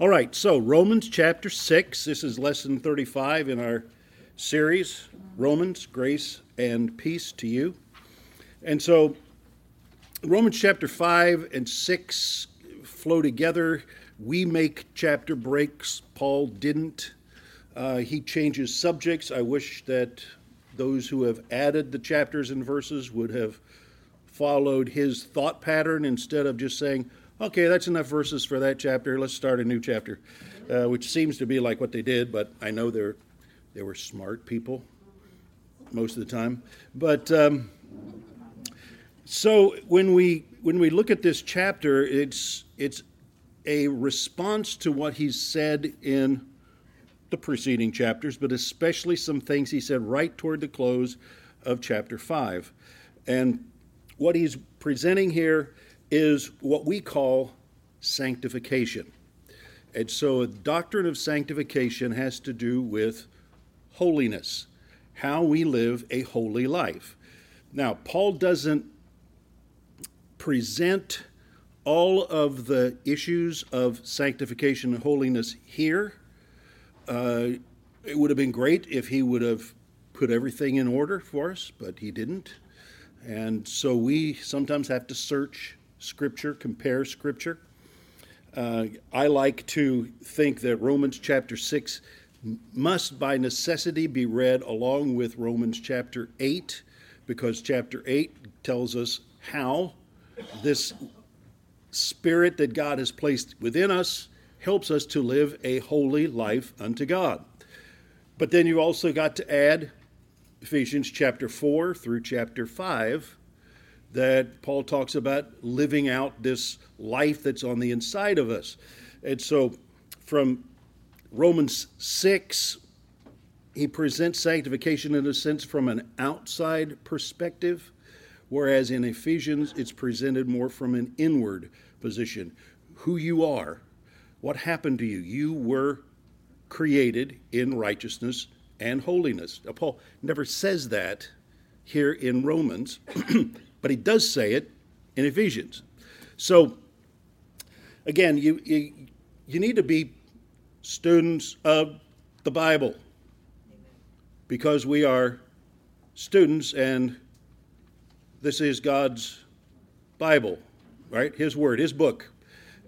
All right, so Romans chapter 6. This is lesson 35 in our series Romans, Grace and Peace to You. And so Romans chapter 5 and 6 flow together. We make chapter breaks. Paul didn't. Uh, he changes subjects. I wish that those who have added the chapters and verses would have followed his thought pattern instead of just saying, okay, that's enough verses for that chapter. Let's start a new chapter, uh, which seems to be like what they did. But I know they're they were smart people most of the time. But um, so when we when we look at this chapter, it's it's a response to what he said in the preceding chapters, but especially some things he said right toward the close of chapter five, and what he's presenting here is what we call sanctification. And so, a doctrine of sanctification has to do with holiness, how we live a holy life. Now, Paul doesn't present all of the issues of sanctification and holiness here. Uh, it would have been great if he would have put everything in order for us, but he didn't. And so we sometimes have to search Scripture, compare Scripture. Uh, I like to think that Romans chapter 6 must by necessity be read along with Romans chapter 8, because chapter 8 tells us how this spirit that God has placed within us helps us to live a holy life unto God. But then you also got to add Ephesians chapter 4 through chapter 5 that Paul talks about living out this life that's on the inside of us. And so from Romans 6, he presents sanctification in a sense from an outside perspective, whereas in Ephesians it's presented more from an inward position. Who you are, what happened to you. You were created in righteousness and holiness. Now, Paul never says that here in Romans, but he does say it in Ephesians. So, again, you, you, you need to be students of the Bible because we are students and this is God's Bible, right? His Word, His book.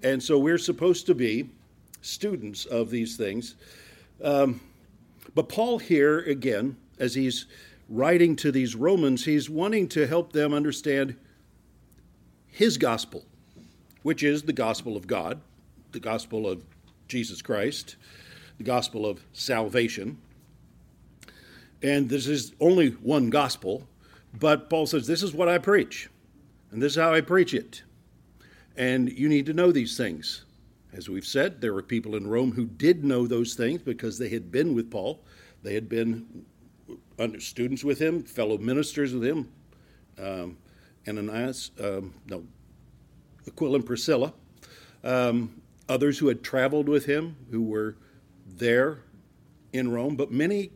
And so we're supposed to be students of these things. Um, but Paul, here again, as he's writing to these Romans, he's wanting to help them understand his gospel, which is the gospel of God, the gospel of Jesus Christ, the gospel of salvation. And this is only one gospel, but Paul says, This is what I preach, and this is how I preach it. And you need to know these things. As we've said, there were people in Rome who did know those things because they had been with Paul. They had been students with him, fellow ministers with him. Um, Ananias, um, no, Aquila and Priscilla. Um, others who had traveled with him, who were there in Rome, but many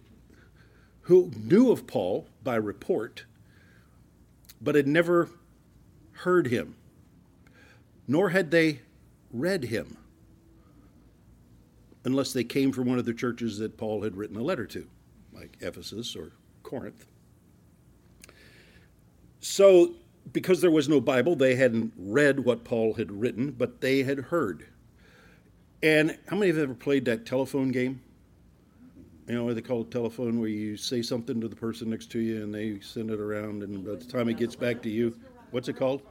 who knew of Paul by report, but had never heard him, nor had they read him unless they came from one of the churches that Paul had written a letter to, like Ephesus or Corinth. So, because there was no Bible, they hadn't read what Paul had written, but they had heard. And how many have ever played that telephone game? You know they call it telephone, where you say something to the person next to you and they send it around, and by the time it gets back to you, what's it called?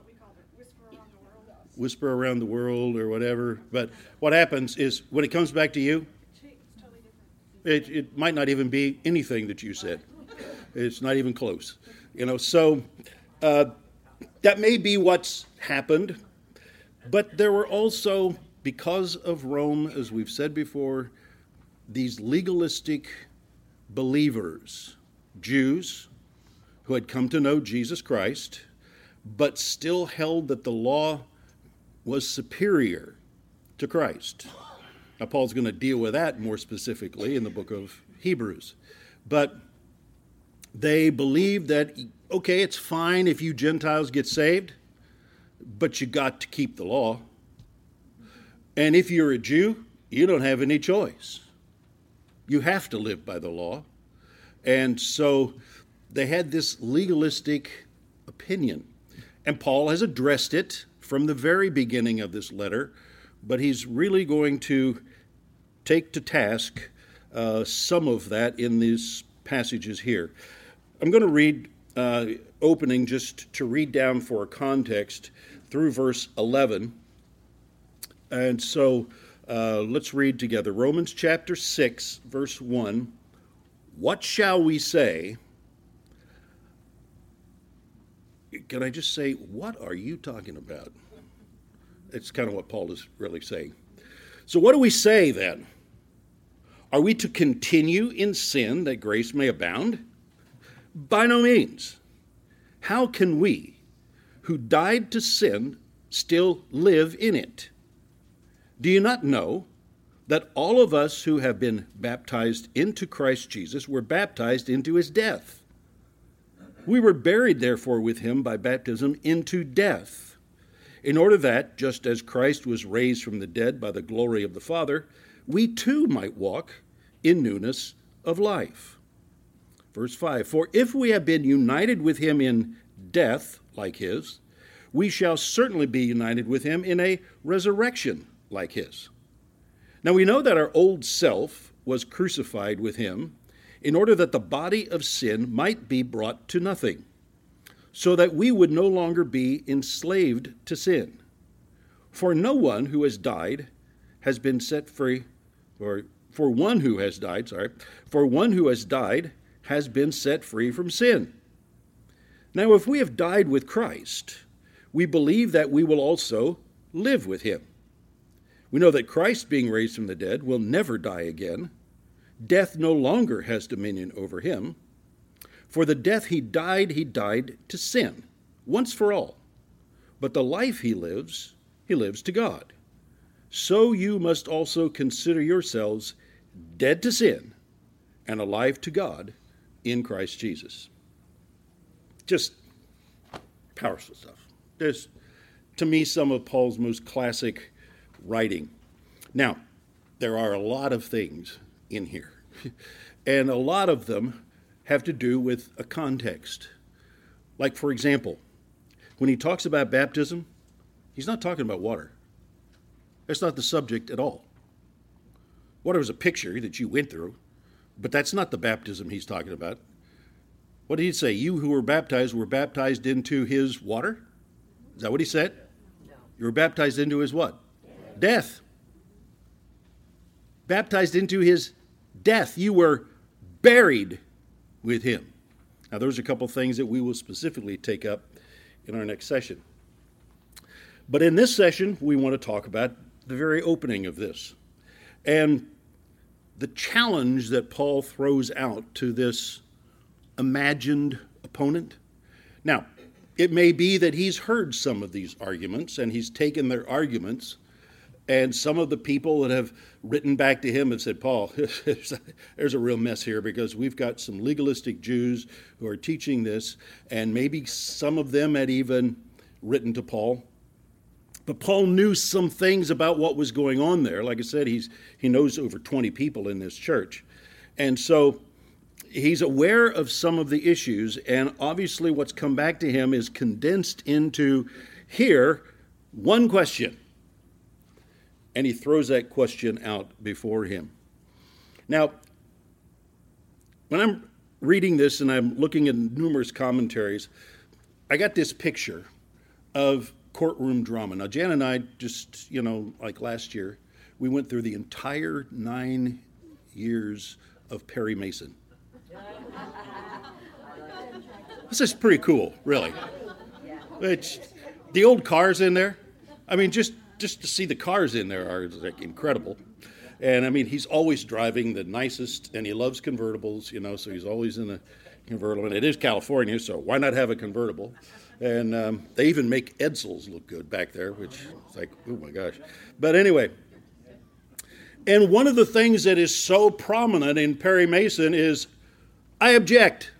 whisper around the world or whatever. But what happens is when it comes back to you, it, it might not even be anything that you said. It's not even close. You know, so uh, that may be what's happened. But there were also, because of Rome, as we've said before, these legalistic believers, Jews who had come to know Jesus Christ, but still held that the law was superior to Christ. Now, Paul's going to deal with that more specifically in the book of Hebrews. But they believed that, okay, it's fine if you Gentiles get saved, but you got to keep the law. And if you're a Jew, you don't have any choice. You have to live by the law. And so they had this legalistic opinion. And Paul has addressed it from the very beginning of this letter, but he's really going to take to task uh, some of that in these passages here. I'm going to read, uh, opening just to read down for a context through verse 11. And so uh, let's read together Romans chapter 6, verse 1. What shall we say? Can I just say, what are you talking about? It's kind of what Paul is really saying. So, what do we say then? Are we to continue in sin that grace may abound? By no means. How can we, who died to sin, still live in it? Do you not know that all of us who have been baptized into Christ Jesus were baptized into his death? We were buried, therefore, with him by baptism into death, in order that, just as Christ was raised from the dead by the glory of the Father, we too might walk in newness of life. Verse 5 For if we have been united with him in death like his, we shall certainly be united with him in a resurrection like his. Now we know that our old self was crucified with him in order that the body of sin might be brought to nothing, so that we would no longer be enslaved to sin. For no one who has died has been set free, or for one who has died, sorry, for one who has died has been set free from sin. Now, if we have died with Christ, we believe that we will also live with him. We know that Christ, being raised from the dead, will never die again. Death no longer has dominion over him. For the death he died, he died to sin, once for all. But the life he lives, he lives to God. So you must also consider yourselves dead to sin and alive to God in Christ Jesus. Just powerful stuff. There's, to me, some of Paul's most classic writing. Now, there are a lot of things in here, and a lot of them have to do with a context. Like, for example, when he talks about baptism, he's not talking about water. That's not the subject at all. Water is a picture that you went through, but that's not the baptism he's talking about. What did he say? You who were baptized were baptized into his water? Is that what he said? No. You were baptized into his what? death. Baptized into his death. You were buried with him. Now, there's a couple things that we will specifically take up in our next session. But in this session, we want to talk about the very opening of this and the challenge that Paul throws out to this imagined opponent. Now, it may be that he's heard some of these arguments and he's taken their arguments and some of the people that have written back to him have said, Paul, there's a real mess here because we've got some legalistic Jews who are teaching this, and maybe some of them had even written to Paul. But Paul knew some things about what was going on there. Like I said, he's, he knows over 20 people in this church. And so he's aware of some of the issues, and obviously, what's come back to him is condensed into here one question and he throws that question out before him. Now, when I'm reading this and I'm looking at numerous commentaries, I got this picture of courtroom drama. Now, Jan and I just, you know, like last year, we went through the entire nine years of Perry Mason. this is pretty cool, really. It's, the old cars in there. I mean, just just to see the cars in there are like incredible. And I mean, he's always driving the nicest, and he loves convertibles, you know, so he's always in a convertible. And it is California, so why not have a convertible? And um, they even make Edsels look good back there, which is like, oh my gosh. But anyway, and one of the things that is so prominent in Perry Mason is I object,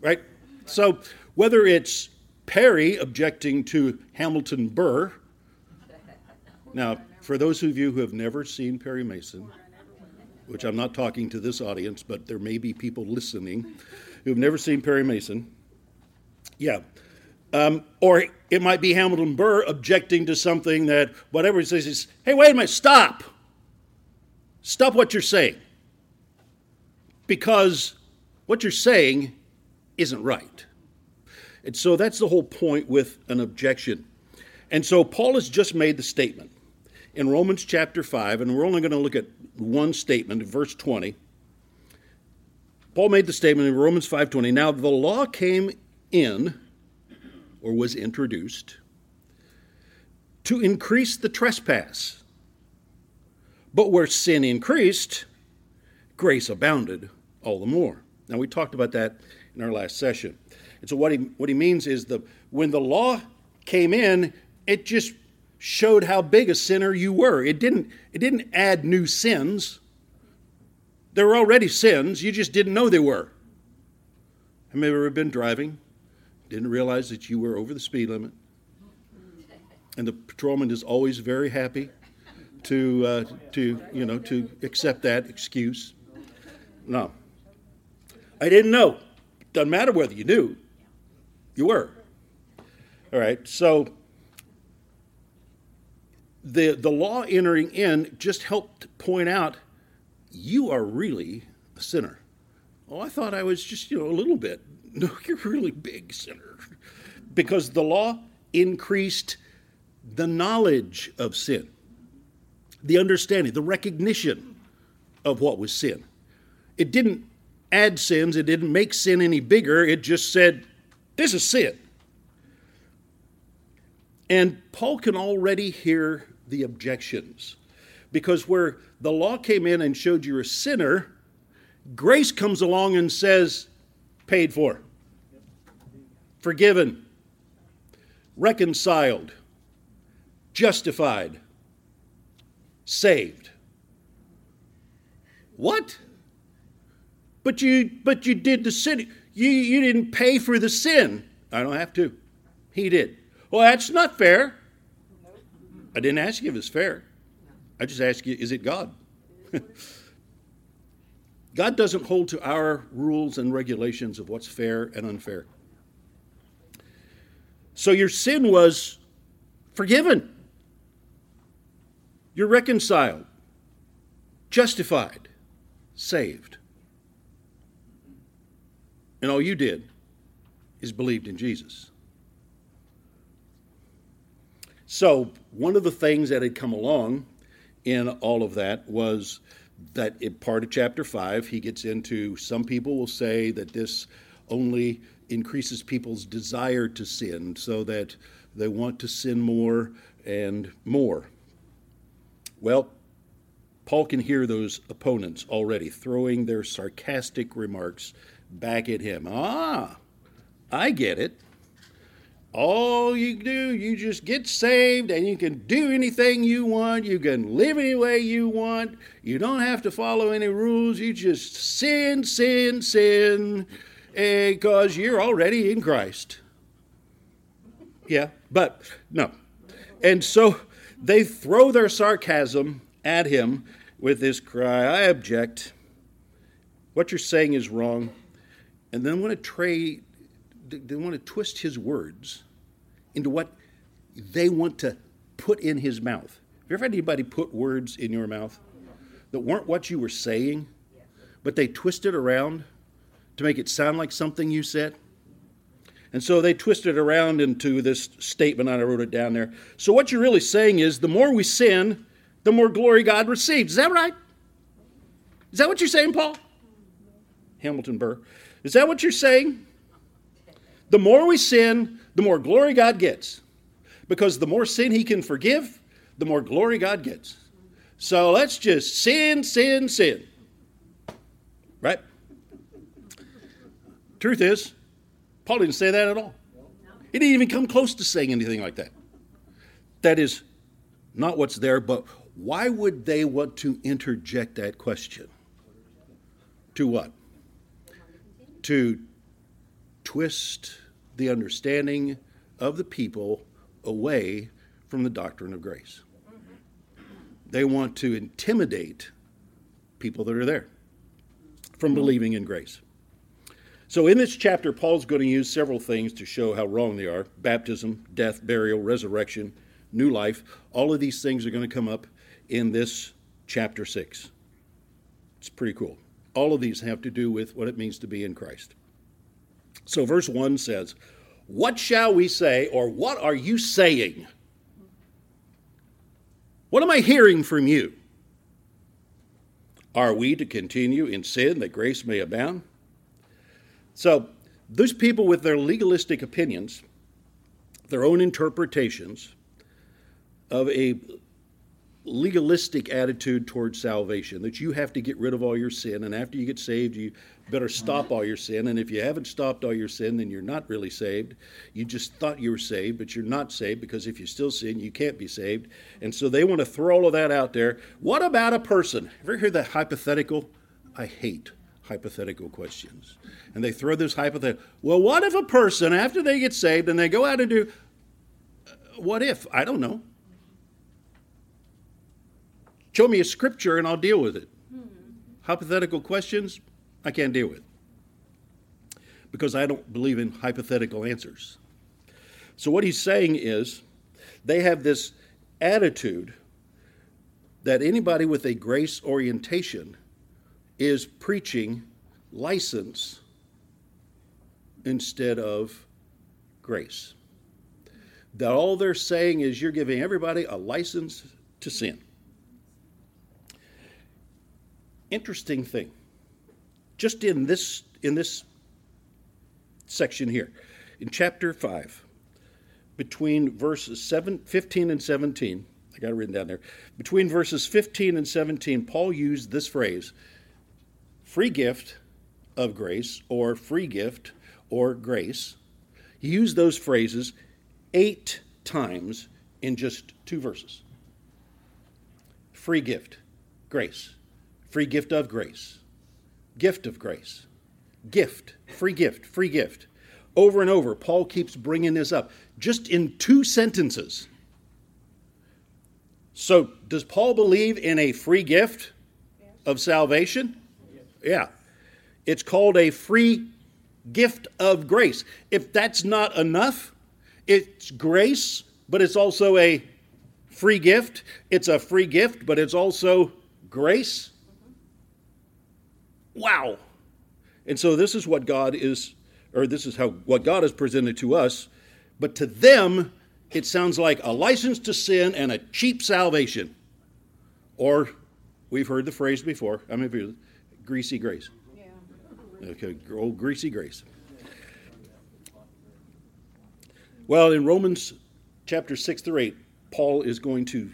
right? So whether it's Perry objecting to Hamilton Burr, now, for those of you who have never seen Perry Mason, which I'm not talking to this audience, but there may be people listening who have never seen Perry Mason. Yeah. Um, or it might be Hamilton Burr objecting to something that whatever he says is, hey, wait a minute, stop. Stop what you're saying. Because what you're saying isn't right. And so that's the whole point with an objection. And so Paul has just made the statement in Romans chapter 5, and we're only going to look at one statement, verse 20. Paul made the statement in Romans 5:20, now the law came in or was introduced to increase the trespass. But where sin increased, grace abounded all the more. Now we talked about that in our last session. And so what he what he means is the when the law came in, it just showed how big a sinner you were. It didn't it didn't add new sins. There were already sins, you just didn't know they were. Have you ever been driving, didn't realize that you were over the speed limit? And the patrolman is always very happy to uh, to you know to accept that excuse. No, I didn't know. Doesn't matter whether you knew. You were. All right. So the the law entering in just helped point out you are really a sinner. Oh, I thought I was just you know a little bit. No, you're a really big sinner, because the law increased the knowledge of sin, the understanding, the recognition of what was sin. It didn't add sins, it didn't make sin any bigger, it just said, this is sin. And Paul can already hear the objections. Because where the law came in and showed you're a sinner, grace comes along and says, paid for, forgiven, reconciled, justified, saved. What? But you but you did the sin. You you didn't pay for the sin. I don't have to. He did. Well, that's not fair. I didn't ask you if it's fair. I just asked you, is it God? God doesn't hold to our rules and regulations of what's fair and unfair. So your sin was forgiven. You're reconciled, justified, saved. And all you did is believed in Jesus. So, one of the things that had come along in all of that was that in part of chapter 5, he gets into some people will say that this only increases people's desire to sin so that they want to sin more and more. Well, Paul can hear those opponents already throwing their sarcastic remarks back at him. Ah, I get it. All you do, you just get saved and you can do anything you want. You can live any way you want. You don't have to follow any rules. You just sin, sin, sin eh, because you're already in Christ. Yeah, but no. And so they throw their sarcasm at him with this cry I object. What you're saying is wrong and then want to trade they want to twist his words into what they want to put in his mouth. Have you ever had anybody put words in your mouth that weren't what you were saying, but they twisted around to make it sound like something you said? And so they twisted around into this statement, and I wrote it down there. So what you're really saying is the more we sin, the more glory God receives. Is that right? Is that what you're saying, Paul? Hamilton Burr. Is that what you're saying? The more we sin, the more glory God gets. Because the more sin He can forgive, the more glory God gets. So let's just sin, sin, sin. Right? Truth is, Paul didn't say that at all. He didn't even come close to saying anything like that. That is not what's there, but why would they want to interject that question? To what? to twist the understanding of the people away from the doctrine of grace. Mm-hmm. they want to intimidate people that are there from mm-hmm. believing in grace. So, in this chapter, Paul's going to use several things to show how wrong they are baptism, death, burial, resurrection, new life. All of these things are going to come up in this chapter 6. It's pretty cool. All of these have to do with what it means to be in Christ. So, verse 1 says, What shall we say, or what are you saying? What am I hearing from you? Are we to continue in sin that grace may abound? So, those people with their legalistic opinions, their own interpretations of a legalistic attitude towards salvation that you have to get rid of all your sin, and after you get saved, you better stop all your sin. And if you haven't stopped all your sin, then you're not really saved. You just thought you were saved, but you're not saved because if you still sin, you can't be saved. And so they want to throw all of that out there. What about a person? Ever hear that hypothetical? I hate hypothetical questions. And they throw this hypothetical. Well, what if a person, after they get saved and they go out and do, uh, what if? I don't know. Show me a scripture and I'll deal with it. Hypothetical questions, I can't deal with because I don't believe in hypothetical answers. So, what he's saying is they have this attitude that anybody with a grace orientation is preaching license instead of grace. That all they're saying is you're giving everybody a license to sin. Interesting thing. Just in this in this section here, in chapter 5, between verses 7, 15 and 17, I got it written down there. Between verses 15 and 17, Paul used this phrase free gift of grace, or free gift, or grace. He used those phrases eight times in just two verses. Free gift, grace. Free gift of grace. Gift of grace. Gift. Free gift. Free gift. Over and over, Paul keeps bringing this up just in two sentences. So, does Paul believe in a free gift of salvation? Yeah. It's called a free gift of grace. If that's not enough, it's grace, but it's also a free gift. It's a free gift, but it's also grace. Wow. And so this is what God is, or this is how what God has presented to us. But to them, it sounds like a license to sin and a cheap salvation. Or we've heard the phrase before. I mean, greasy grace. Yeah. Okay, old greasy grace. Well, in Romans chapter 6 through 8, Paul is going to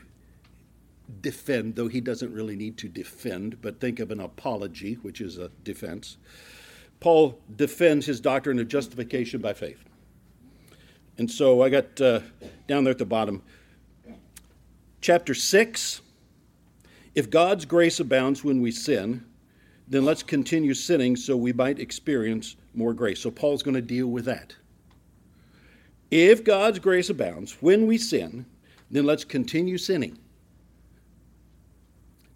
defend, though he doesn't really need to defend, but think of an apology, which is a defense. Paul defends his doctrine of justification by faith. And so I got uh, down there at the bottom, chapter 6 If God's grace abounds when we sin, then let's continue sinning so we might experience more grace. So Paul's going to deal with that. If God's grace abounds when we sin, then let's continue sinning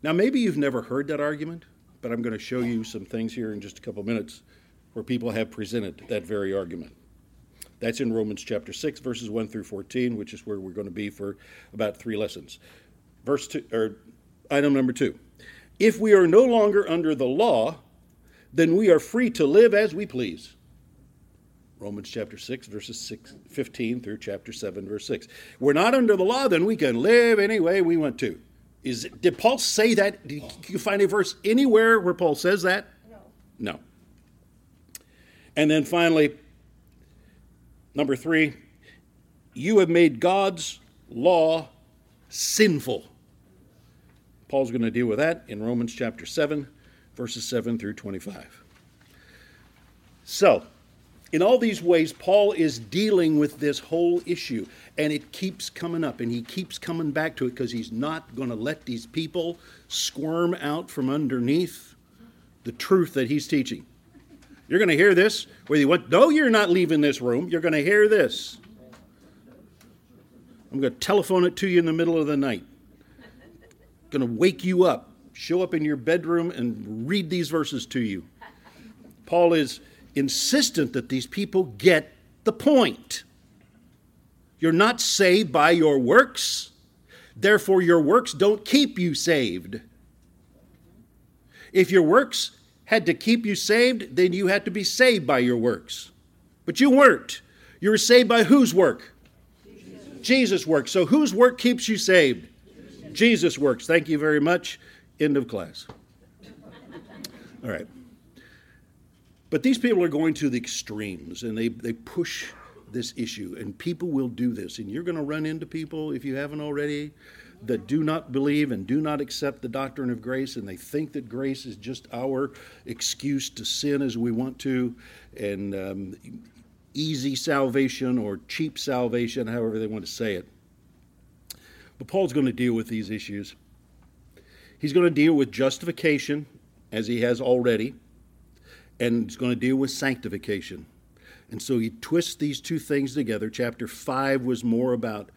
now, maybe you've never heard that argument, but I'm going to show you some things here in just a couple minutes where people have presented that very argument. That's in Romans chapter 6, verses 1 through 14, which is where we're going to be for about three lessons. Verse two, or item number two. If we are no longer under the law, then we are free to live as we please. Romans chapter 6, verses 6, 15 through chapter 7, verse 6. We're not under the law, then we can live any way we want to. Is it, did Paul say that? Did you find a verse anywhere where Paul says that? No. No. And then finally, number three, you have made God's law sinful. Paul's going to deal with that in Romans chapter 7, verses 7 through 25. So, in all these ways, Paul is dealing with this whole issue, and it keeps coming up, and he keeps coming back to it because he's not going to let these people squirm out from underneath the truth that he's teaching. You're going to hear this, whether you want, no, you're not leaving this room, you're going to hear this. I'm going to telephone it to you in the middle of the night. I'm going to wake you up, show up in your bedroom and read these verses to you. Paul is insistent that these people get the point. You're not saved by your works, therefore, your works don't keep you saved. If your works had to keep you saved, then you had to be saved by your works. But you weren't. You were saved by whose work? Jesus, Jesus work. So whose work keeps you saved? Jesus. Jesus works. Thank you very much. End of class. All right. But these people are going to the extremes and they, they push this issue. And people will do this. And you're going to run into people, if you haven't already, that do not believe and do not accept the doctrine of grace. And they think that grace is just our excuse to sin as we want to. And um, easy salvation or cheap salvation, however they want to say it. But Paul's going to deal with these issues. He's going to deal with justification, as he has already and it's going to deal with sanctification. And so he twists these two things together. Chapter 5 was more about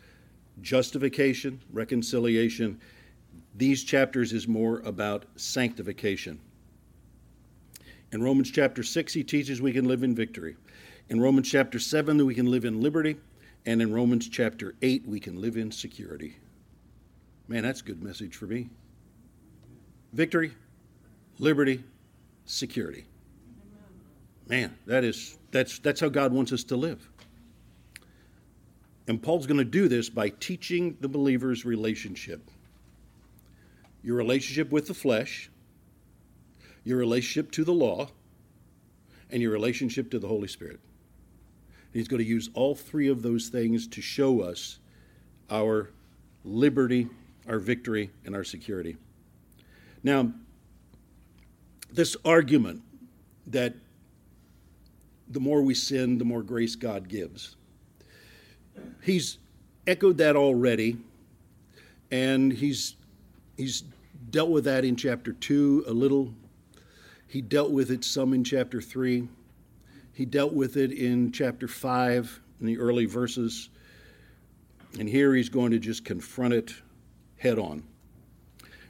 justification, reconciliation. These chapters is more about sanctification. In Romans chapter 6, he teaches we can live in victory. In Romans chapter 7, that we can live in liberty. And in Romans chapter 8, we can live in security. Man, that's a good message for me. Victory, liberty, security. Man, that is that's that's how God wants us to live. And Paul's going to do this by teaching the believer's relationship. Your relationship with the flesh, your relationship to the law, and your relationship to the Holy Spirit. He's going to use all three of those things to show us our liberty, our victory, and our security. Now, this argument that the more we sin, the more grace God gives. He's echoed that already, and he's he's dealt with that in chapter two a little. He dealt with it some in chapter three. He dealt with it in chapter five in the early verses. And here he's going to just confront it head on.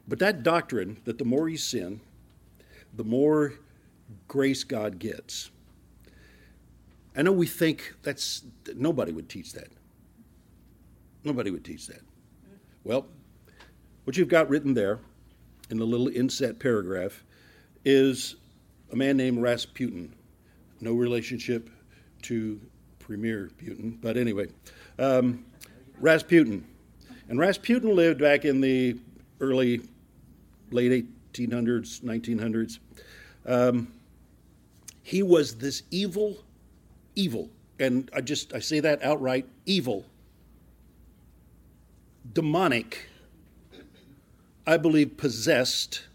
But that doctrine that the more you sin, the more grace God gets I know we think that's nobody would teach that. Nobody would teach that. Well, what you've got written there in the little inset paragraph is a man named Rasputin. No relationship to Premier Putin, but anyway, um, Rasputin. And Rasputin lived back in the early, late 1800s, 1900s. Um, he was this evil evil. And I just I say that outright, evil. Demonic, I believe possessed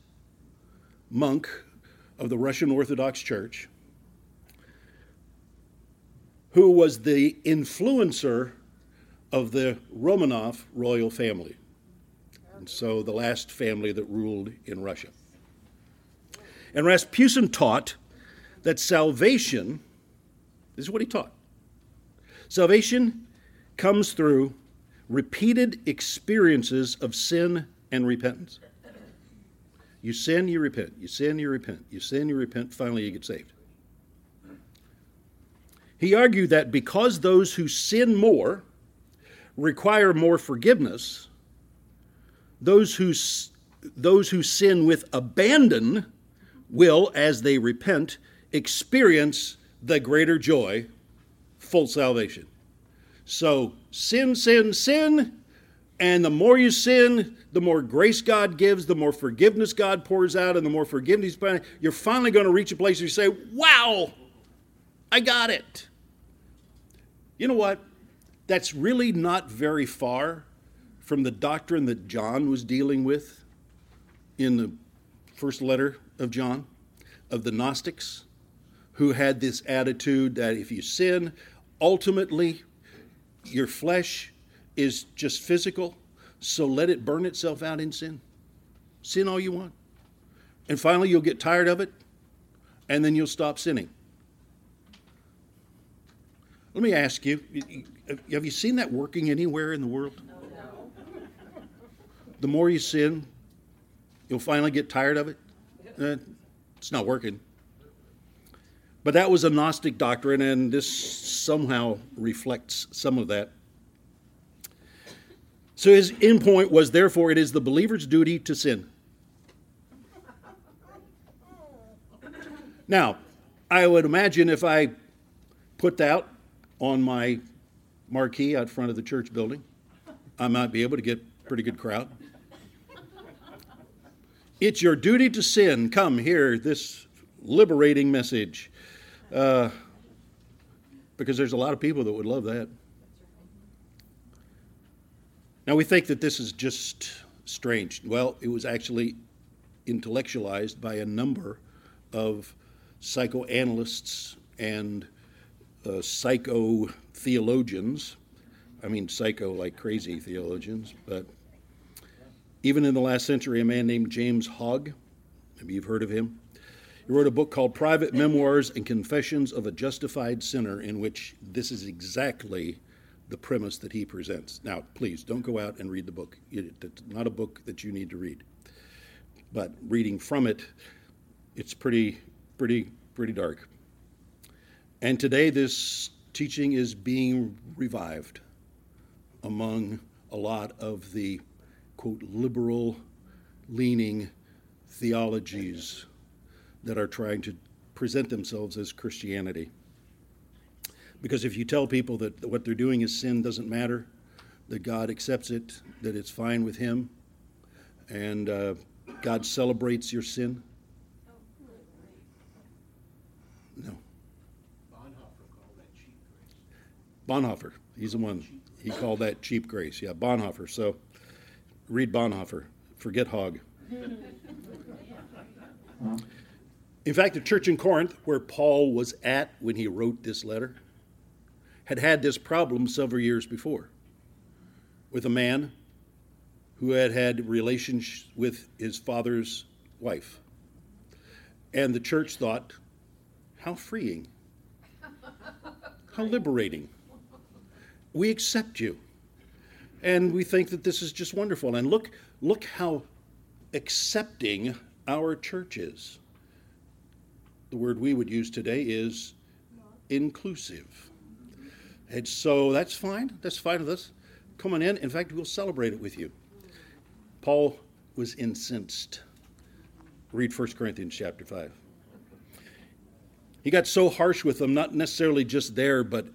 monk of the Russian Orthodox Church who was the influencer of the Romanov royal family. And so the last family that ruled in Russia. And Rasputin taught that salvation this is what he taught. Salvation comes through repeated experiences of sin and repentance. You sin, you repent. You sin, you repent. You sin, you repent. Finally, you get saved. He argued that because those who sin more require more forgiveness, those who, those who sin with abandon will, as they repent, experience the greater joy, full salvation. So sin, sin, sin, and the more you sin, the more grace God gives, the more forgiveness God pours out, and the more forgiveness you're finally going to reach a place where you say, Wow, I got it. You know what? That's really not very far from the doctrine that John was dealing with in the first letter of John, of the Gnostics who had this attitude that if you sin, ultimately your flesh is just physical, so let it burn itself out in sin. Sin all you want. And finally, you'll get tired of it, and then you'll stop sinning. Let me ask you have you seen that working anywhere in the world? No. The more you sin, You'll finally get tired of it. Eh, it's not working. But that was a Gnostic doctrine, and this somehow reflects some of that. So his end point was therefore, it is the believer's duty to sin. Now, I would imagine if I put that on my marquee out front of the church building, I might be able to get a pretty good crowd. It's your duty to sin. Come hear this liberating message. Uh, because there's a lot of people that would love that. Now, we think that this is just strange. Well, it was actually intellectualized by a number of psychoanalysts and uh, psycho theologians. I mean, psycho like crazy theologians, but even in the last century, a man named James Hogg, maybe you've heard of him, he wrote a book called Private Memoirs and Confessions of a Justified Sinner, in which this is exactly the premise that he presents. Now, please don't go out and read the book. It's not a book that you need to read. But reading from it, it's pretty, pretty, pretty dark. And today, this teaching is being revived among a lot of the quote liberal leaning theologies that are trying to present themselves as Christianity. Because if you tell people that what they're doing is sin doesn't matter, that God accepts it, that it's fine with Him, and uh, God celebrates your sin. No. Bonhoeffer called that cheap grace. Bonhoeffer, he's the one. He called that cheap grace. Yeah, Bonhoeffer. So read Bonhoeffer. Forget Hogg. In fact, the church in Corinth, where Paul was at when he wrote this letter, had had this problem several years before with a man who had had relations with his father's wife. And the church thought, how freeing, how liberating. We accept you. And we think that this is just wonderful. And look, look how accepting our church is. The word we would use today is inclusive. And so that's fine. That's fine with us. Come on in. In fact, we'll celebrate it with you. Paul was incensed. Read 1 Corinthians chapter 5. He got so harsh with them, not necessarily just there, but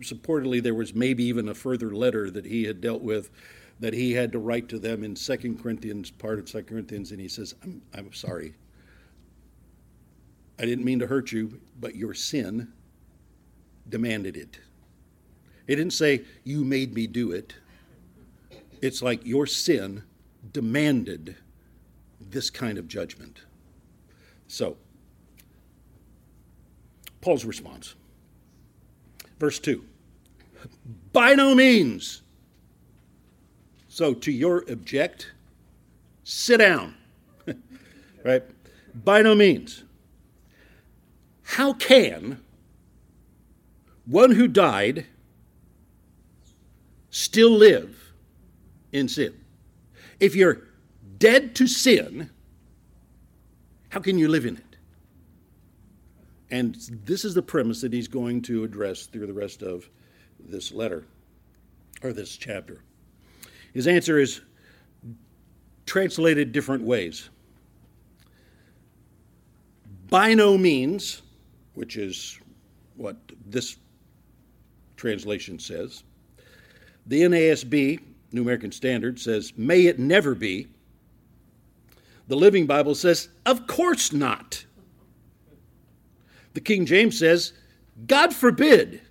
supportedly there was maybe even a further letter that he had dealt with that he had to write to them in 2 Corinthians, part of 2 Corinthians, and he says, I'm, I'm sorry. I didn't mean to hurt you, but your sin demanded it. It didn't say, You made me do it. It's like your sin demanded this kind of judgment. So, Paul's response. Verse 2 By no means. So, to your object, sit down. right? By no means. How can one who died still live in sin? If you're dead to sin, how can you live in it? And this is the premise that he's going to address through the rest of this letter or this chapter. His answer is translated different ways. By no means, which is what this translation says. The NASB, New American Standard, says, may it never be. The Living Bible says, of course not. The King James says, God forbid.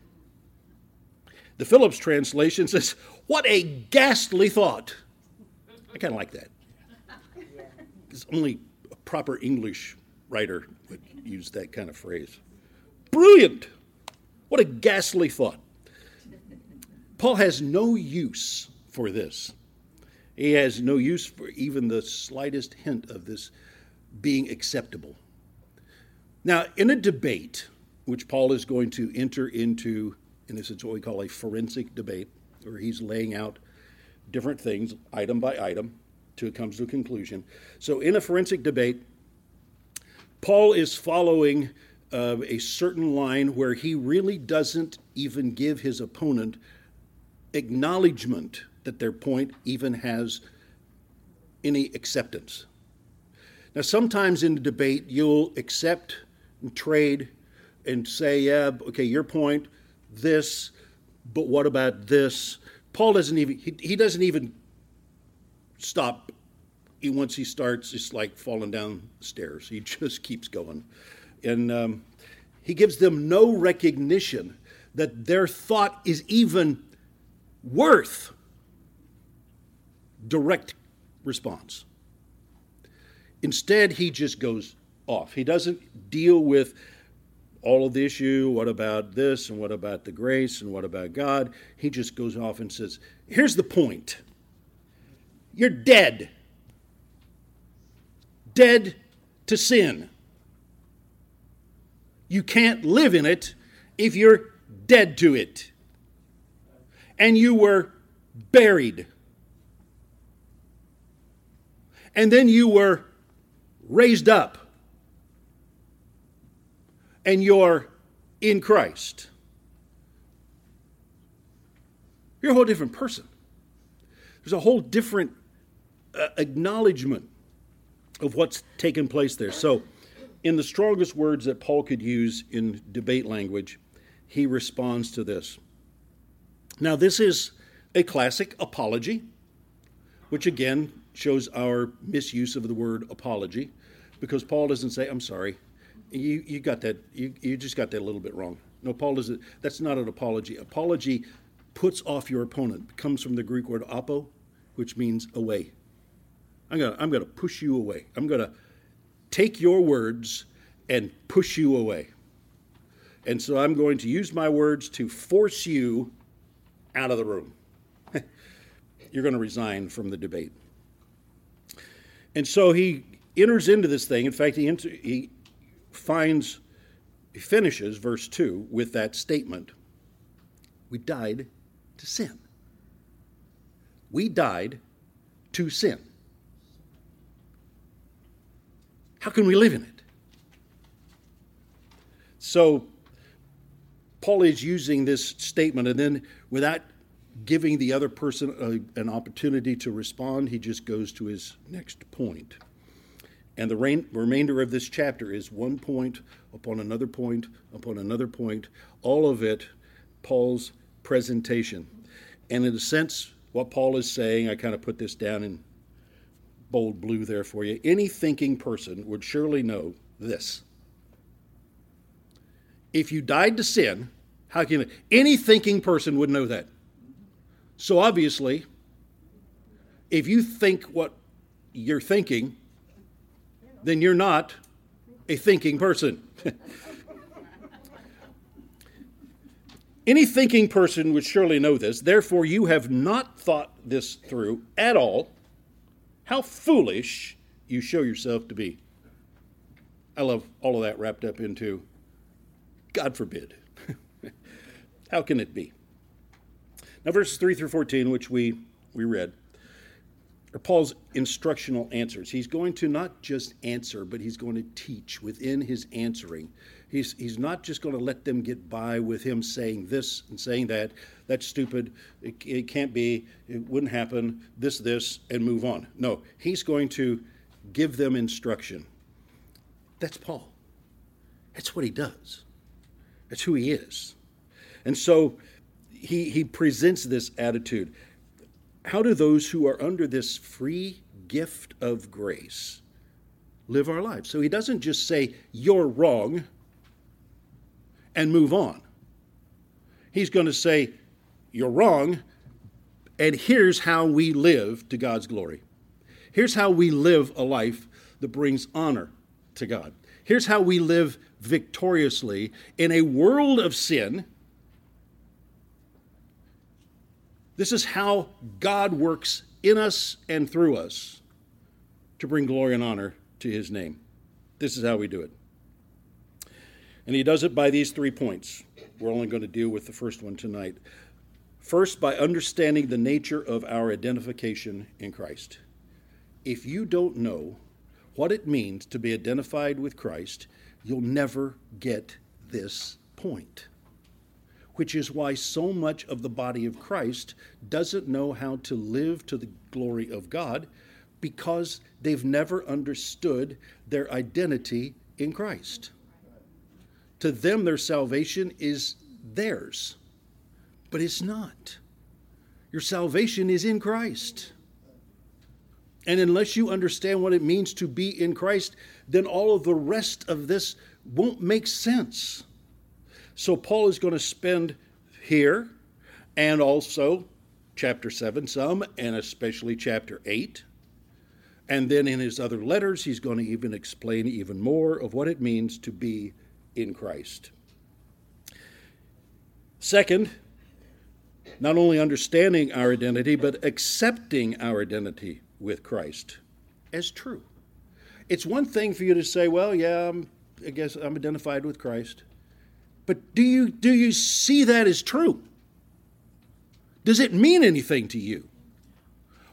The Phillips translation says, what a ghastly thought. I kind of like that. Because only a proper English writer would use that kind of phrase. Brilliant! What a ghastly thought. Paul has no use for this. He has no use for even the slightest hint of this being acceptable. Now, in a debate, which Paul is going to enter into, in this is what we call a forensic debate, where he's laying out different things item by item, till it comes to a conclusion. So, in a forensic debate, Paul is following a certain line where he really doesn't even give his opponent acknowledgement that their point even has any acceptance. Now, sometimes in the debate, you'll accept and trade and say, yeah, okay, your point, this, but what about this? Paul doesn't even, he, he doesn't even stop. He, once he starts, it's like falling down stairs. He just keeps going. And um, he gives them no recognition that their thought is even worth direct response. Instead, he just goes off. He doesn't deal with all of the issue. What about this? And what about the grace? And what about God? He just goes off and says, Here's the point you're dead. Dead to sin. You can't live in it if you're dead to it. And you were buried. And then you were raised up. And you're in Christ. You're a whole different person. There's a whole different uh, acknowledgement of what's taken place there. So, in the strongest words that Paul could use in debate language, he responds to this. Now, this is a classic apology, which again shows our misuse of the word apology, because Paul doesn't say, I'm sorry. You, you got that, you, you just got that a little bit wrong. No, Paul doesn't, that's not an apology. Apology puts off your opponent. It comes from the Greek word apo, which means away. I'm gonna, I'm gonna push you away. I'm gonna take your words and push you away. And so I'm going to use my words to force you out of the room. You're going to resign from the debate. And so he enters into this thing. In fact, he, enter, he finds, he finishes verse 2 with that statement We died to sin. We died to sin. How can we live in it? So, Paul is using this statement, and then without giving the other person a, an opportunity to respond, he just goes to his next point. And the rain, remainder of this chapter is one point upon another point upon another point, all of it Paul's presentation. And in a sense, what Paul is saying, I kind of put this down in bold blue there for you. Any thinking person would surely know this. If you died to sin, how can any thinking person would know that? So obviously, if you think what you're thinking, then you're not a thinking person. Any thinking person would surely know this. Therefore, you have not thought this through at all. How foolish you show yourself to be. I love all of that wrapped up into God forbid. How can it be? Now, verses 3 through 14, which we, we read, are Paul's instructional answers. He's going to not just answer, but he's going to teach within his answering. He's, he's not just going to let them get by with him saying this and saying that. That's stupid. It, it can't be. It wouldn't happen. This, this, and move on. No, he's going to give them instruction. That's Paul. That's what he does, that's who he is. And so he, he presents this attitude. How do those who are under this free gift of grace live our lives? So he doesn't just say, You're wrong, and move on. He's going to say, You're wrong, and here's how we live to God's glory. Here's how we live a life that brings honor to God. Here's how we live victoriously in a world of sin This is how God works in us and through us to bring glory and honor to his name. This is how we do it. And he does it by these three points. We're only going to deal with the first one tonight. First, by understanding the nature of our identification in Christ. if you don't know what it means to be identified with Christ, you'll never get this point. Which is why so much of the body of Christ doesn't know how to live to the glory of God because they've never understood their identity in Christ. To them, their salvation is theirs, but it's not. Your salvation is in Christ. And unless you understand what it means to be in Christ, then all of the rest of this won't make sense. So, Paul is going to spend here and also chapter 7 some, and especially chapter 8. And then in his other letters, he's going to even explain even more of what it means to be in Christ. Second, not only understanding our identity, but accepting our identity with Christ as true. It's one thing for you to say, well, yeah, I'm, I guess I'm identified with Christ. But do you, do you see that as true? Does it mean anything to you?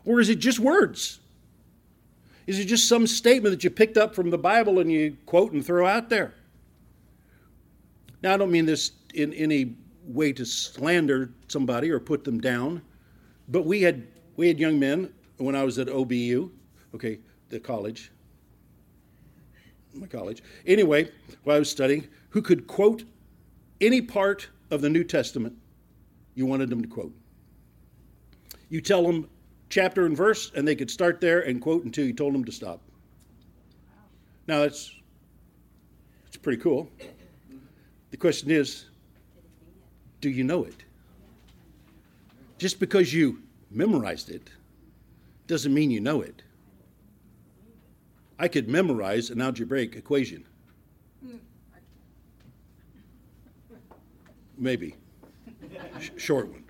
Or is it just words? Is it just some statement that you picked up from the Bible and you quote and throw out there? Now, I don't mean this in any way to slander somebody or put them down, but we had we had young men when I was at OBU, okay, the college, my college. Anyway, while I was studying, who could quote any part of the New Testament you wanted them to quote. You tell them chapter and verse, and they could start there and quote until you told them to stop. Now that's it's pretty cool. The question is, do you know it? Just because you memorized it doesn't mean you know it. I could memorize an algebraic equation. Maybe. Sh- short one.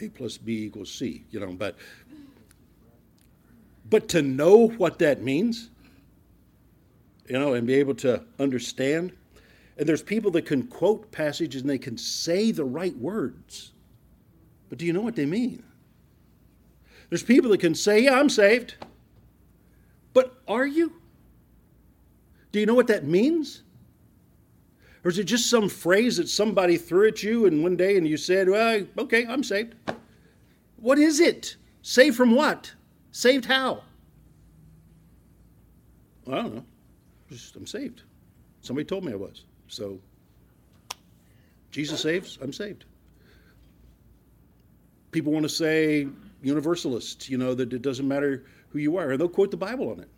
A plus B equals C, you know, but but to know what that means, you know, and be able to understand. And there's people that can quote passages and they can say the right words. But do you know what they mean? There's people that can say, Yeah, I'm saved. But are you? Do you know what that means? Or is it just some phrase that somebody threw at you and one day and you said, Well, okay, I'm saved? What is it? Saved from what? Saved how? I don't know. Just, I'm saved. Somebody told me I was. So, Jesus saves, I'm saved. People want to say universalist, you know, that it doesn't matter who you are, and they'll quote the Bible on it.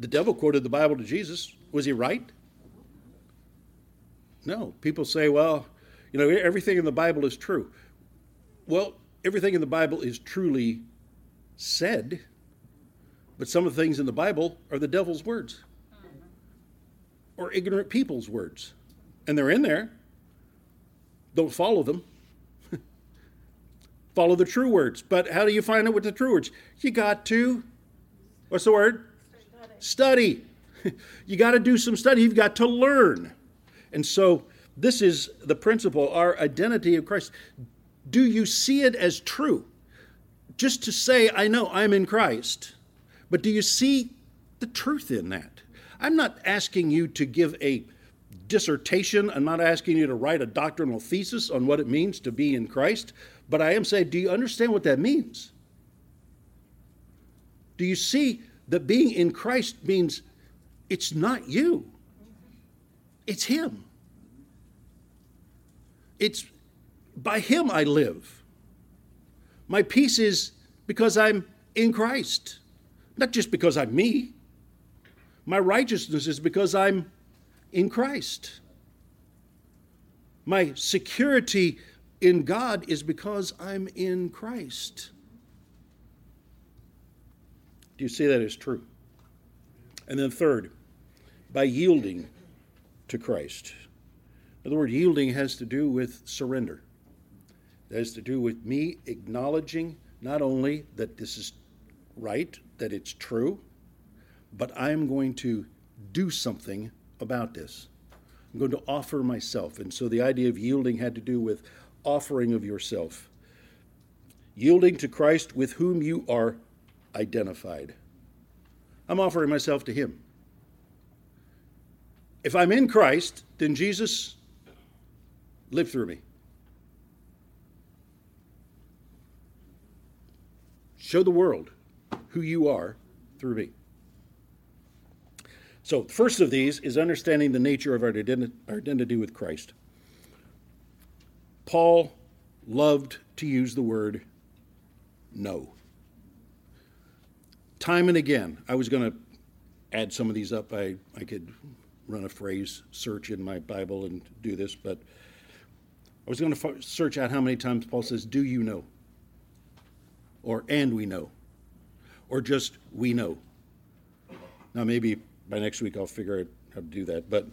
The devil quoted the Bible to Jesus. Was he right? No. People say, well, you know, everything in the Bible is true. Well, everything in the Bible is truly said, but some of the things in the Bible are the devil's words or ignorant people's words. And they're in there. Don't follow them. follow the true words. But how do you find out what the true words? You got to, what's the word? Study. study. you got to do some study. You've got to learn. And so this is the principle, our identity of Christ. Do you see it as true? Just to say, I know I'm in Christ, but do you see the truth in that? I'm not asking you to give a dissertation. I'm not asking you to write a doctrinal thesis on what it means to be in Christ, but I am saying, do you understand what that means? Do you see that being in Christ means it's not you, it's Him. It's by Him I live. My peace is because I'm in Christ, not just because I'm me. My righteousness is because I'm in Christ. My security in God is because I'm in Christ. Do you see that as true? And then, third, by yielding to Christ. The word yielding has to do with surrender. That has to do with me acknowledging not only that this is right, that it's true, but I'm going to do something about this. I'm going to offer myself. And so the idea of yielding had to do with offering of yourself. yielding to Christ with whom you are identified. I'm offering myself to Him. If I'm in Christ, then Jesus lived through me. Show the world who you are through me. So, the first of these is understanding the nature of our identity with Christ. Paul loved to use the word no. Time and again, I was going to add some of these up. I, I could run a phrase search in my Bible and do this, but I was going to f- search out how many times Paul says, Do you know? Or and we know. Or just we know. Now, maybe by next week I'll figure out how to do that, but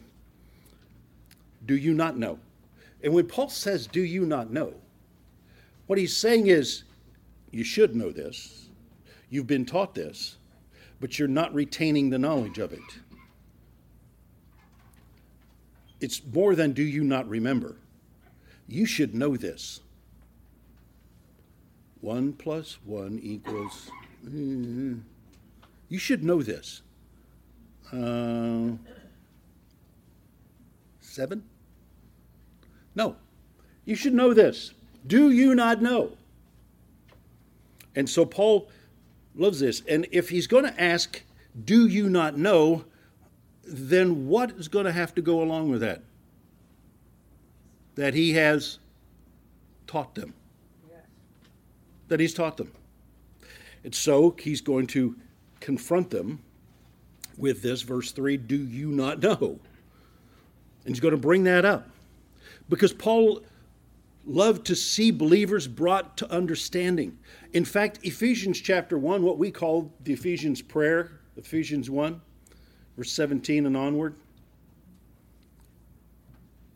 do you not know? And when Paul says, Do you not know? What he's saying is, You should know this. You've been taught this, but you're not retaining the knowledge of it. It's more than do you not remember. You should know this. One plus one equals. Mm, you should know this. Uh, seven? No. You should know this. Do you not know? And so Paul loves this. And if he's going to ask, Do you not know? then what is going to have to go along with that? That he has taught them. Yes. That he's taught them. And so he's going to confront them with this, verse 3 Do you not know? And he's going to bring that up. Because Paul loved to see believers brought to understanding. In fact, Ephesians chapter 1, what we call the Ephesians prayer, Ephesians 1, verse 17 and onward,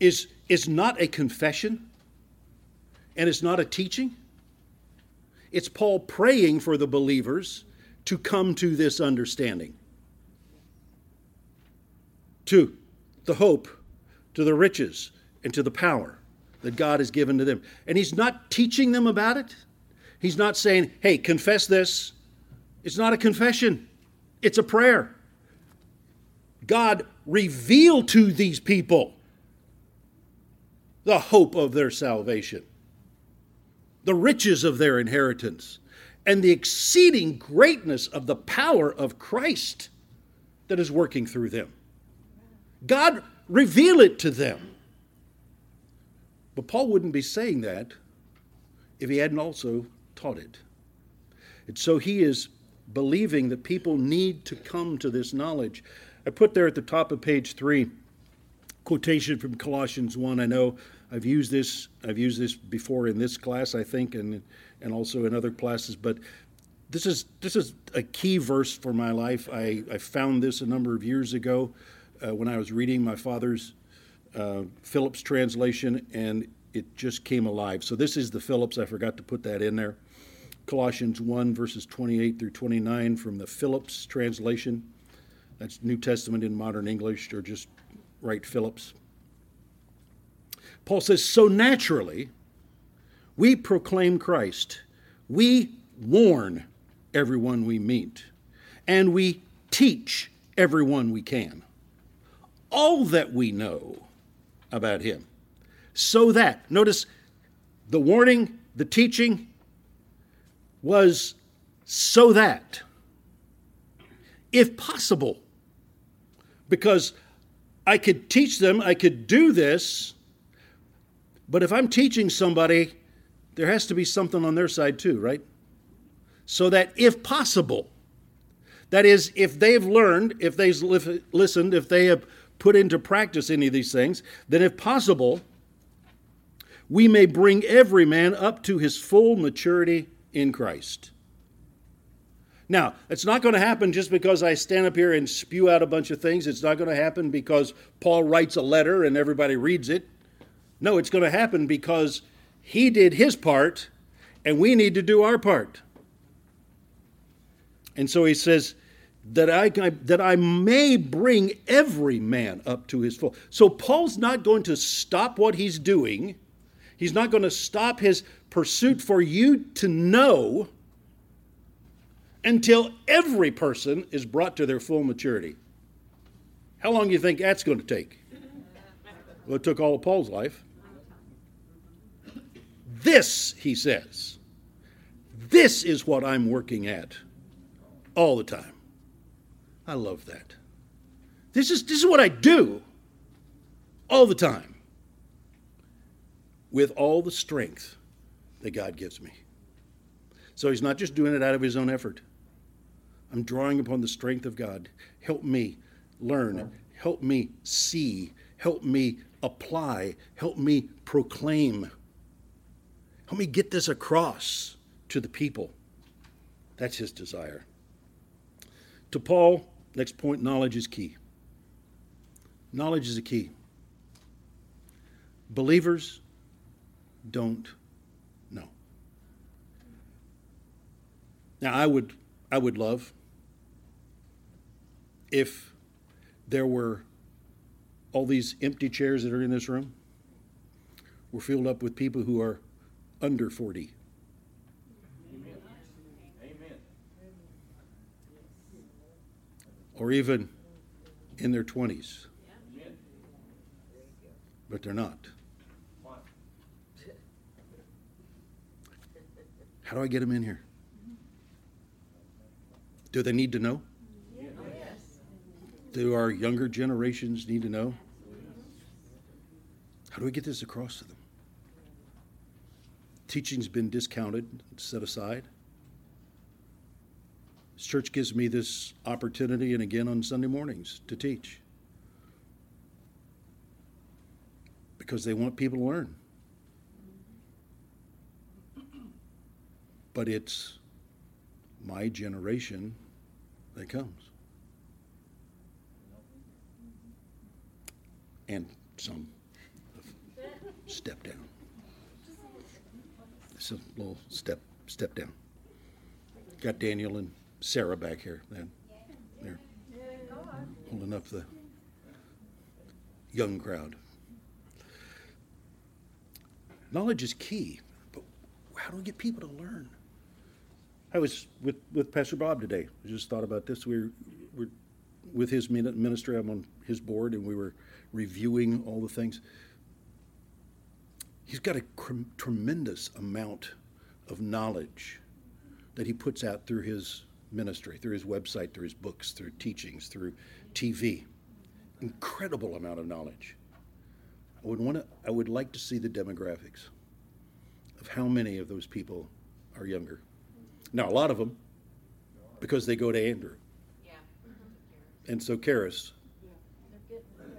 is, is not a confession and it's not a teaching. It's Paul praying for the believers to come to this understanding. To the hope, to the riches, and to the power that God has given to them. And he's not teaching them about it. He's not saying, hey, confess this. It's not a confession, it's a prayer. God revealed to these people the hope of their salvation, the riches of their inheritance, and the exceeding greatness of the power of Christ that is working through them. God reveal it to them. But Paul wouldn't be saying that if he hadn't also taught it. And so he is believing that people need to come to this knowledge. I put there at the top of page three quotation from Colossians 1. I know I've used this I've used this before in this class, I think, and and also in other classes, but this is this is a key verse for my life. I, I found this a number of years ago uh, when I was reading my father's uh, Phillips translation, and it just came alive. So this is the Phillips. I forgot to put that in there. Colossians 1, verses 28 through 29 from the Phillips translation. That's New Testament in modern English, or just write Phillips. Paul says, So naturally, we proclaim Christ. We warn everyone we meet, and we teach everyone we can all that we know about him. So that, notice the warning, the teaching was so that, if possible, because I could teach them, I could do this, but if I'm teaching somebody, there has to be something on their side too, right? So that if possible, that is, if they've learned, if they've listened, if they have put into practice any of these things, then if possible, we may bring every man up to his full maturity in Christ. Now, it's not going to happen just because I stand up here and spew out a bunch of things. It's not going to happen because Paul writes a letter and everybody reads it. No, it's going to happen because he did his part and we need to do our part. And so he says, that I, that I may bring every man up to his full. So Paul's not going to stop what he's doing. He's not going to stop his pursuit for you to know until every person is brought to their full maturity. How long do you think that's going to take? Well, it took all of Paul's life. This, he says, this is what I'm working at all the time. I love that. This is, this is what I do all the time with all the strength that God gives me. So he's not just doing it out of his own effort. I'm drawing upon the strength of God. Help me learn. Help me see. Help me apply. Help me proclaim. Help me get this across to the people. That's his desire. To Paul, next point knowledge is key. Knowledge is a key. Believers don't know. Now, I would, I would love if there were all these empty chairs that are in this room were filled up with people who are under 40. Or even in their 20s. But they're not. How do I get them in here? Do they need to know? Do our younger generations need to know? How do we get this across to them? Teaching's been discounted, set aside. This church gives me this opportunity, and again on Sunday mornings, to teach. Because they want people to learn. But it's my generation that comes. And some step down. It's a little step step down. Got Daniel and Sarah back here then. They're holding up the young crowd. Knowledge is key, but how do we get people to learn? I was with, with Pastor Bob today. I just thought about this. We were, we're with his ministry. I'm on his board, and we were reviewing all the things. He's got a tremendous amount of knowledge that he puts out through his ministry, through his website, through his books, through teachings, through TV. Incredible amount of knowledge. I would want to, I would like to see the demographics of how many of those people are younger. Now, a lot of them, because they go to Andrew. Yeah. And so, Karis,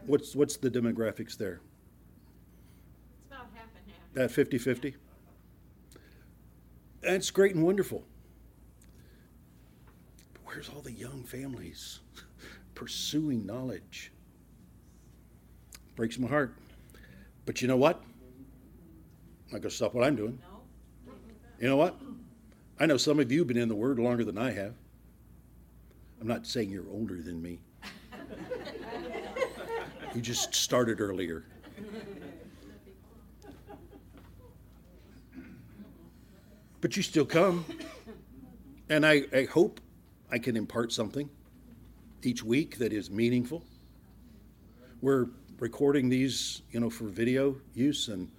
what's, what's the demographics there? It's about half and half. That 50 50? That's great and wonderful. Where's all the young families pursuing knowledge? Breaks my heart. But you know what? I'm not going to stop what I'm doing. You know what? I know some of you have been in the Word longer than I have. I'm not saying you're older than me. you just started earlier. But you still come. And I, I hope I can impart something each week that is meaningful. We're recording these, you know, for video use and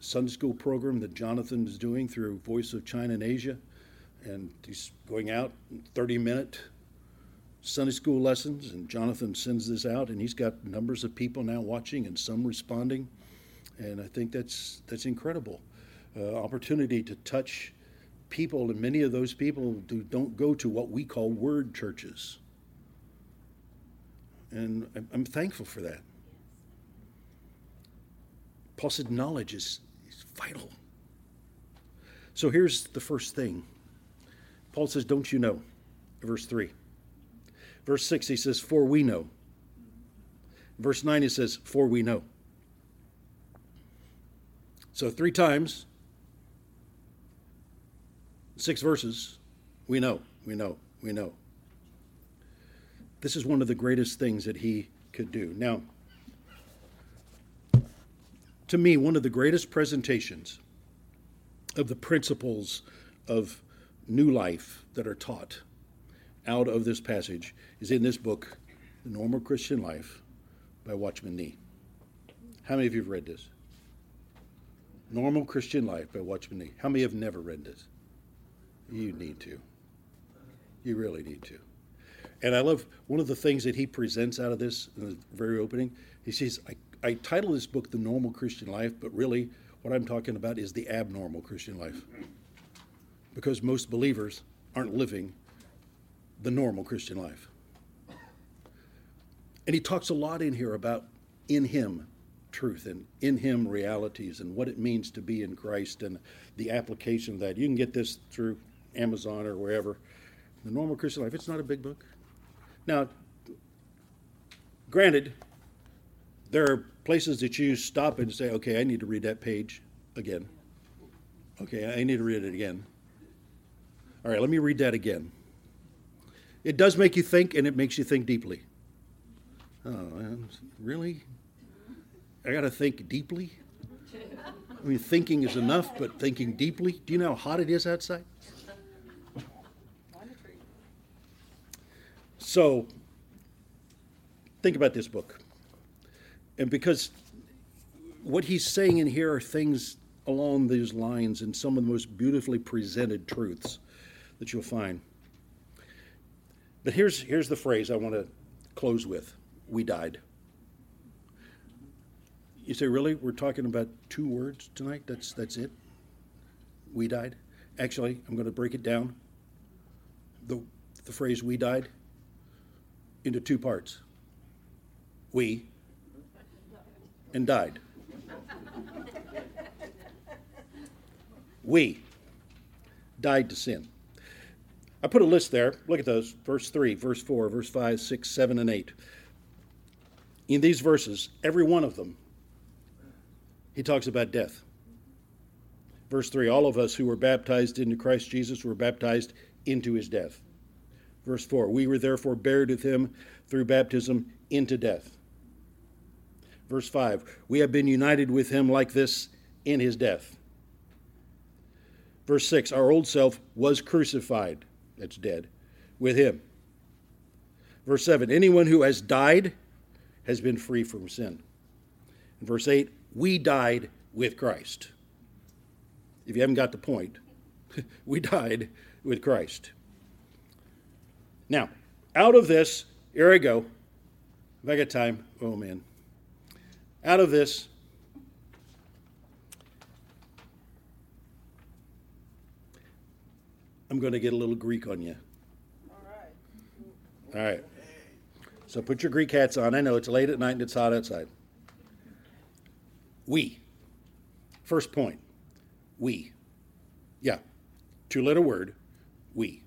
Sunday school program that Jonathan is doing through Voice of China and Asia. And he's going out 30 minute Sunday school lessons. And Jonathan sends this out, and he's got numbers of people now watching and some responding. And I think that's, that's incredible. Uh, opportunity to touch people, and many of those people do, don't go to what we call word churches. And I'm, I'm thankful for that. Paul said knowledge is, is vital. So here's the first thing Paul says, Don't you know? Verse 3. Verse 6, he says, For we know. Verse 9, he says, For we know. So three times, six verses, we know, we know, we know. This is one of the greatest things that he could do. Now, to me, one of the greatest presentations of the principles of new life that are taught out of this passage is in this book, The Normal Christian Life by Watchman Nee. How many of you have read this? Normal Christian Life by Watchman Nee. How many have never read this? You need to. You really need to. And I love one of the things that he presents out of this in the very opening. He says, I, I title this book The Normal Christian Life, but really what I'm talking about is the abnormal Christian life. Because most believers aren't living the normal Christian life. And he talks a lot in here about in him truth and in him realities and what it means to be in Christ and the application of that. You can get this through Amazon or wherever. The normal Christian life, it's not a big book. Now, granted, there are places that you stop and say, okay, I need to read that page again. Okay, I need to read it again. All right, let me read that again. It does make you think, and it makes you think deeply. Oh, really? I got to think deeply? I mean, thinking is enough, but thinking deeply? Do you know how hot it is outside? So, think about this book. And because what he's saying in here are things along these lines and some of the most beautifully presented truths that you'll find. But here's, here's the phrase I want to close with We died. You say, really? We're talking about two words tonight? That's, that's it? We died? Actually, I'm going to break it down. The, the phrase we died into two parts we and died. We died to sin. I put a list there. Look at those. Verse 3, verse 4, verse 5, 6, 7, and 8. In these verses, every one of them, he talks about death. Verse 3 All of us who were baptized into Christ Jesus were baptized into his death. Verse 4 We were therefore buried with him through baptism into death. Verse 5 We have been united with him like this in his death. Verse 6 Our old self was crucified, that's dead, with him. Verse 7 Anyone who has died has been free from sin. And verse 8 We died with Christ. If you haven't got the point, we died with Christ. Now, out of this, here I go. If I got time, oh man. Out of this, I'm going to get a little Greek on you. All right. All right. So put your Greek hats on. I know it's late at night and it's hot outside. We. First point. We. Yeah. Two letter word. We.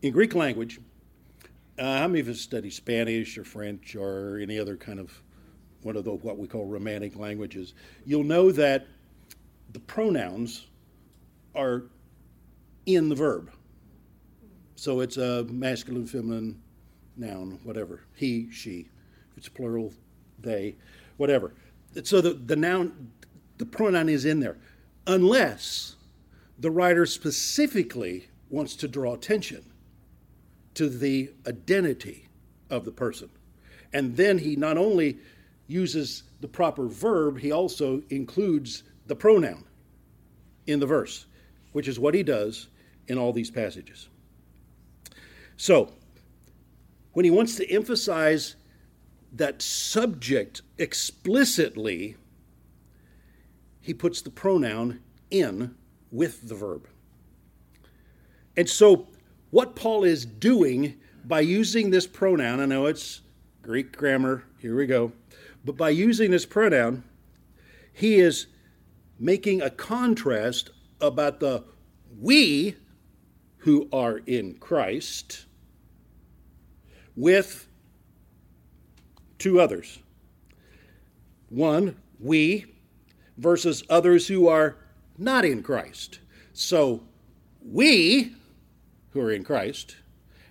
In Greek language, uh, how many of us study Spanish or French or any other kind of one of the what we call romantic languages? You'll know that the pronouns are in the verb. So it's a masculine, feminine noun, whatever. He, she. It's plural, they, whatever. So the, the noun, the pronoun is in there, unless the writer specifically wants to draw attention to the identity of the person. And then he not only uses the proper verb, he also includes the pronoun in the verse, which is what he does in all these passages. So, when he wants to emphasize that subject explicitly, he puts the pronoun in with the verb. And so, what Paul is doing by using this pronoun, I know it's Greek grammar, here we go, but by using this pronoun, he is making a contrast about the we who are in Christ with two others. One, we, versus others who are not in Christ. So, we who are in Christ,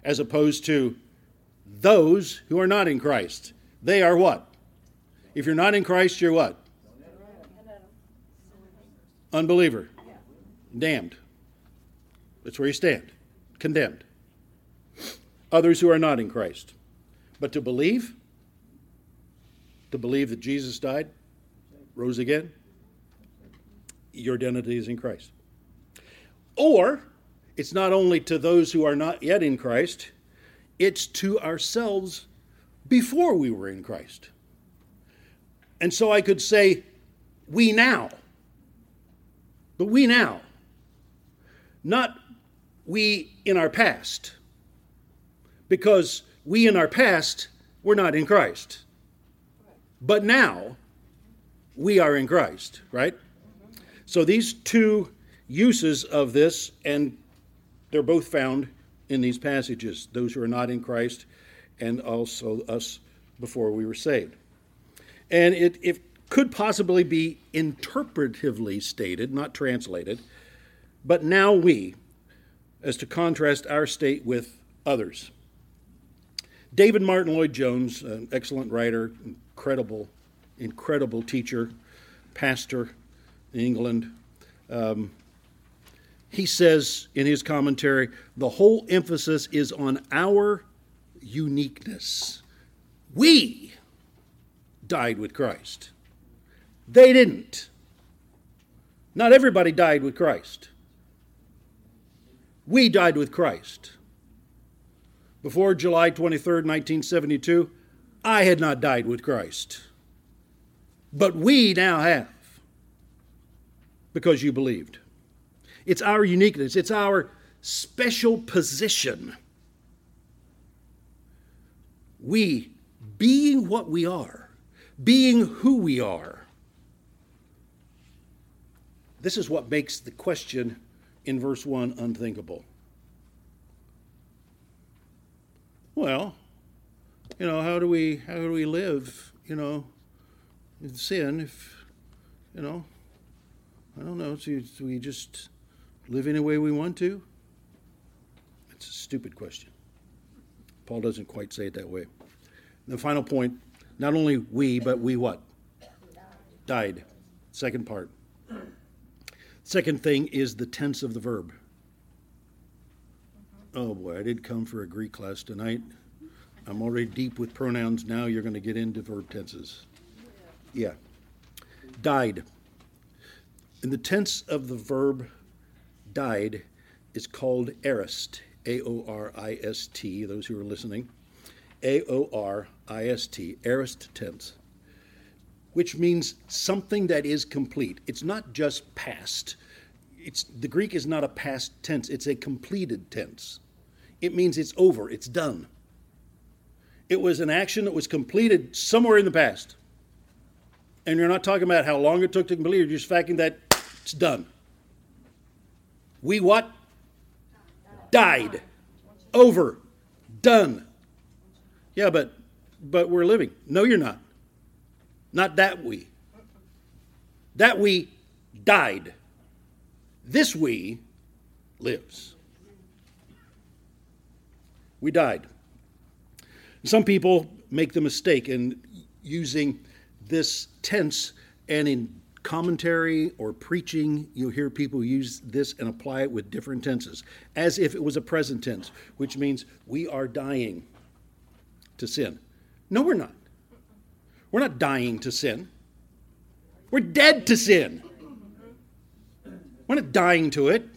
as opposed to those who are not in Christ. They are what? If you're not in Christ, you're what? unbeliever, damned. That's where you stand, condemned. Others who are not in Christ. But to believe, to believe that Jesus died, rose again, your identity is in Christ. Or, it's not only to those who are not yet in Christ, it's to ourselves before we were in Christ. And so I could say, we now. But we now. Not we in our past. Because we in our past were not in Christ. But now we are in Christ, right? So these two uses of this, and they're both found in these passages those who are not in Christ, and also us before we were saved. And it, it could possibly be interpretively stated, not translated, but now we, as to contrast our state with others. David Martyn Lloyd Jones, an excellent writer, incredible, incredible teacher, pastor in England, um, he says in his commentary the whole emphasis is on our uniqueness. We died with Christ. They didn't. Not everybody died with Christ. We died with Christ. Before July 23rd, 1972, I had not died with Christ. But we now have because you believed. It's our uniqueness, it's our special position. We, being what we are, being who we are, this is what makes the question in verse 1 unthinkable. Well, you know, how do we how do we live, you know, in sin if you know, I don't know, so we just live any way we want to? It's a stupid question. Paul doesn't quite say it that way. The final point, not only we, but we what? Died. Second part. Second thing is the tense of the verb. Oh boy, I did come for a Greek class tonight. I'm already deep with pronouns. Now you're going to get into verb tenses. Yeah. Died. In the tense of the verb died is called aorist, A O R I S T, those who are listening. A O R I S T, aorist tense which means something that is complete. It's not just past. It's, the Greek is not a past tense, it's a completed tense. It means it's over, it's done. It was an action that was completed somewhere in the past. And you're not talking about how long it took to complete, you're just facting that it's done. We what? Died. Over. Done. Yeah, but but we're living. No, you're not. Not that we. That we died. This we lives. We died. Some people make the mistake in using this tense, and in commentary or preaching, you'll hear people use this and apply it with different tenses, as if it was a present tense, which means we are dying to sin. No, we're not. We're not dying to sin. We're dead to sin. We're not dying to it.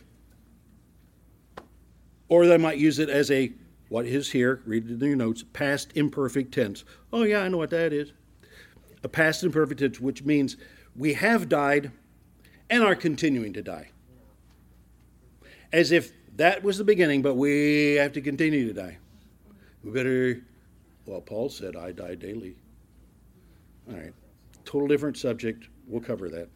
Or they might use it as a, what is here, read it in your notes, past imperfect tense. Oh, yeah, I know what that is. A past imperfect tense, which means we have died and are continuing to die. As if that was the beginning, but we have to continue to die. We better, well, Paul said, I die daily. All right. Total different subject. We'll cover that.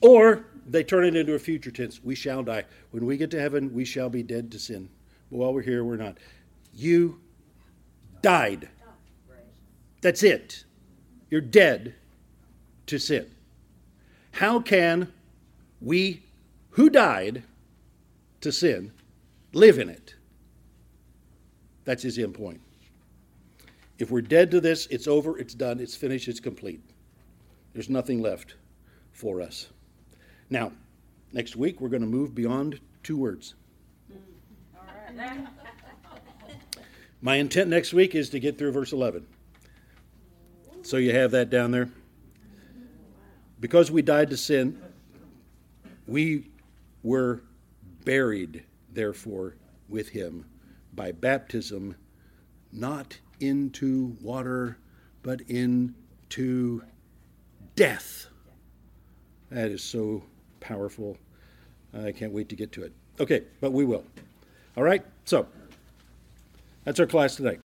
Or they turn it into a future tense. We shall die. When we get to heaven, we shall be dead to sin. But while we're here, we're not. You died. That's it. You're dead to sin. How can we who died to sin live in it? That's his end point. If we're dead to this, it's over, it's done, it's finished, it's complete. There's nothing left for us. Now, next week, we're going to move beyond two words. My intent next week is to get through verse 11. So you have that down there. Because we died to sin, we were buried, therefore, with him by baptism, not into water, but into death. That is so powerful. I can't wait to get to it. Okay, but we will. All right, so that's our class today.